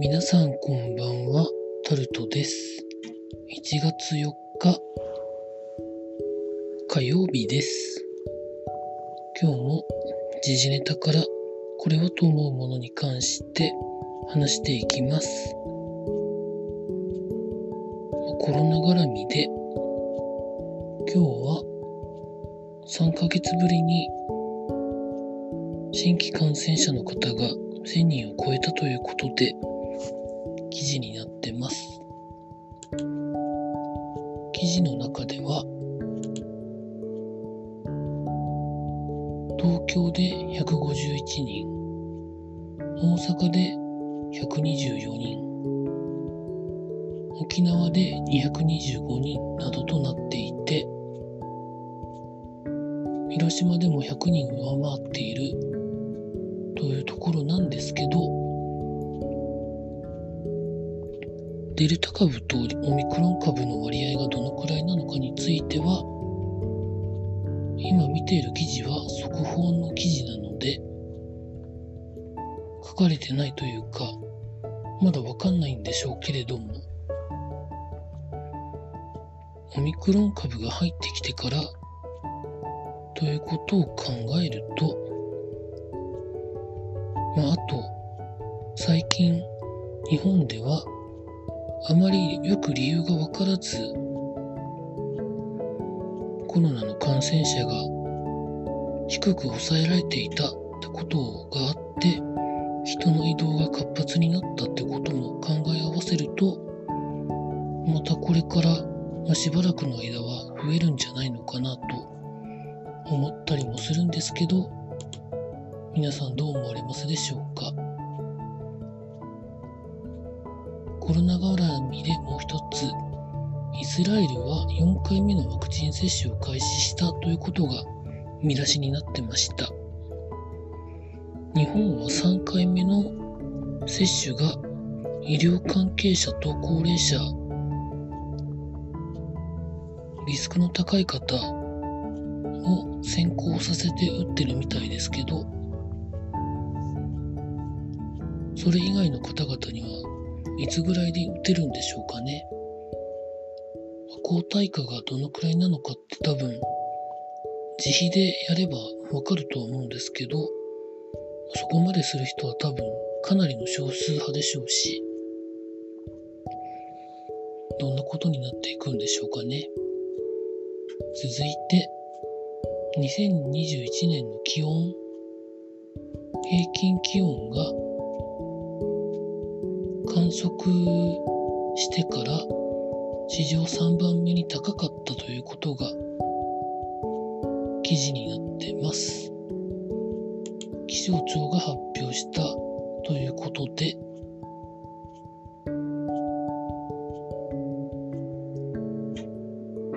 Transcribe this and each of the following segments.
皆さんこんばんは、タルトです。1月4日、火曜日です。今日も時事ネタからこれはと思うものに関して話していきます。コロナ絡みで、今日は3ヶ月ぶりに新規感染者の方が1000人を超えたということで記事になってます。記事の中では東京で151人、大阪で124人、沖縄で225人などとなっていて、広島でも100人上回っているというところなんですけど、デルタ株とオミクロン株の割合がどのくらいなのかについては、今見ている記事は速報の記事なので、書かれてないというか、まだわかんないんでしょうけれども、オミクロン株が入ってきてから、ということを考えると、まあ、あと、最近、日本では、あまりよく理由がわからず、コロナの感染者が低く抑えられていたってことがあって、人の移動が活発になったってことも考え合わせると、またこれから、しばらくの間は増えるんじゃないのかなと思ったりもするんですけど、皆さんどう思われますでしょうか？コロナ絡みでもう一つ、イスラエルは4回目のワクチン接種を開始したということが見出しになってました。日本は3回目の接種が医療関係者と高齢者、リスクの高い方を先行させて打ってるみたいですけど、それ以外の方々にはいつぐらいで打てるんでしょうかね。抗体価がどのくらいなのかって多分、自費でやればわかると思うんですけど、そこまでする人は多分かなりの少数派でしょうし、どんなことになっていくんでしょうかね。続いて、2021年の気温、平均気温が観測してから史上3番目に高かったということが記事になってます。気象庁が発表したということで、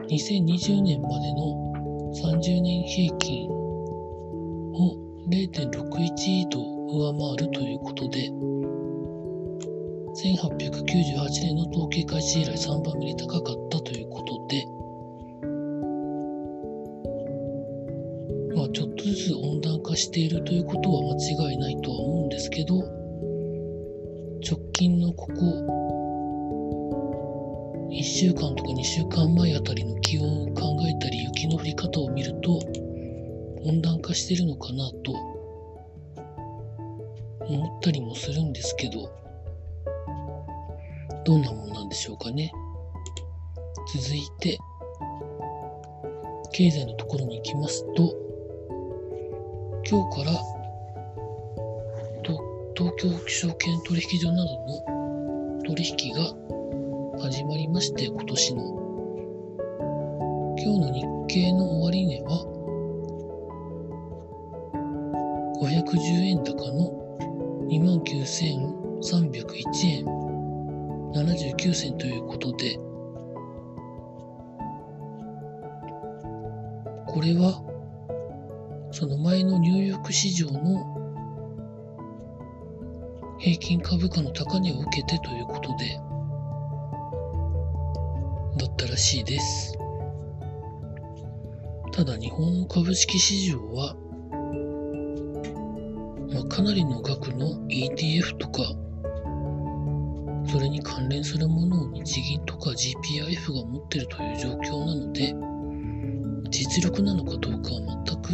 2020年までの30年平均を0.61度上回るということで、1898年の統計開始以来3番目に高かったということで、まあちょっとずつ温暖化しているということは間違いないとは思うんですけど、直近のここ1週間とか2週間前あたりの気温を考えたり雪の降り方を見ると温暖化してるのかなと思ったりもするんですけど、どんなものなんでしょうかね。続いて、経済のところに行きますと、今日から東京証券取引所などの取引が始まりまして、今年の。今日の日経の終値は、510円高の29,301円79銭ということで、これは、その前のニューヨーク市場の平均株価の高値を受けてということで、だったらしいです。ただ日本の株式市場は、まあ、かなりの額の ETF とかそれに関連するものを日銀とか GPIF が持ってるという状況なので実力なのかどうかは全く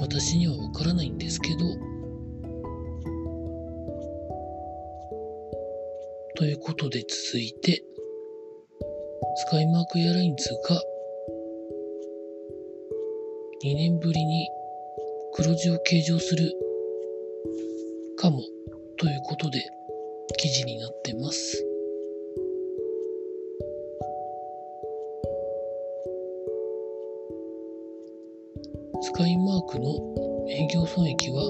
私にはわからないんですけどということで続いてスカイマークエアラインズが2年ぶりに黒字を計上するかもということで記事になってます。スカイマークの営業損益は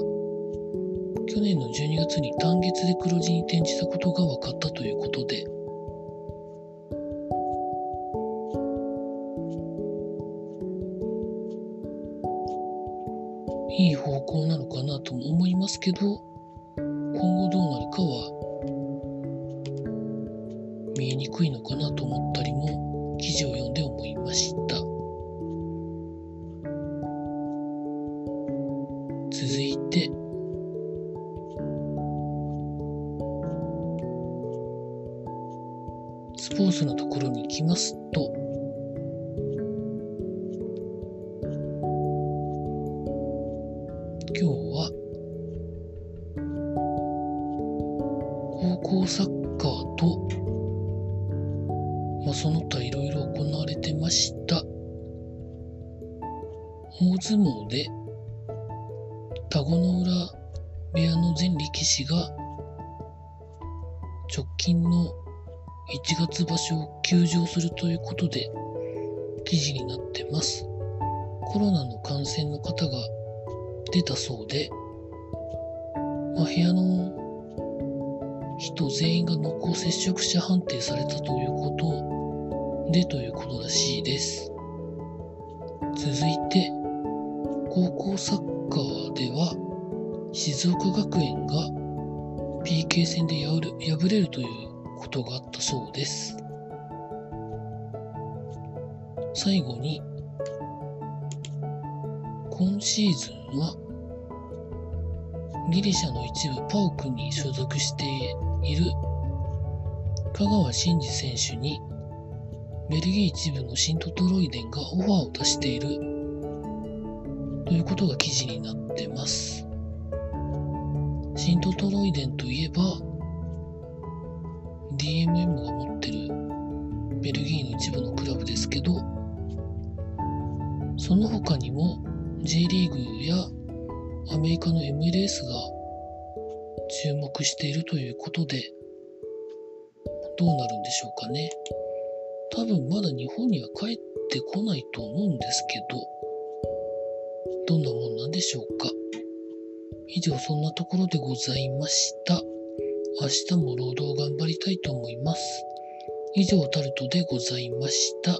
去年の12月に単月で黒字に転じたことが分かったということでいい方向なのかなとも思いますけど今後どうなるかは見えにくいのかなと思ったりも記事を読んで思いました。続いてスポーツのところに行きますと今日は高校サッろいろ行われてました。大相撲で田子の浦部屋の全力士が直近の1月場所を休場するということで記事になってます。コロナの感染の方が出たそうで、まあ、部屋の人全員が濃厚接触者判定されたということでということらしいです。続いて、高校サッカーでは、静岡学園が PK 戦で敗れるということがあったそうです。最後に、今シーズンはギリシャの一部パオクに所属している香川真司選手にベルギー一部のシントトロイデンがオファーを出しているということが記事になってます。シントトロイデンといえば DMM が持ってるベルギーの一部のクラブですけどその他にも J リーグやアメリカの MLS が注目しているということでどうなるんでしょうかね多分まだ日本には帰ってこないと思うんですけどどんなもんなんでしょうか。以上そんなところでございました。明日も労働頑張りたいと思います。以上タルトでございました。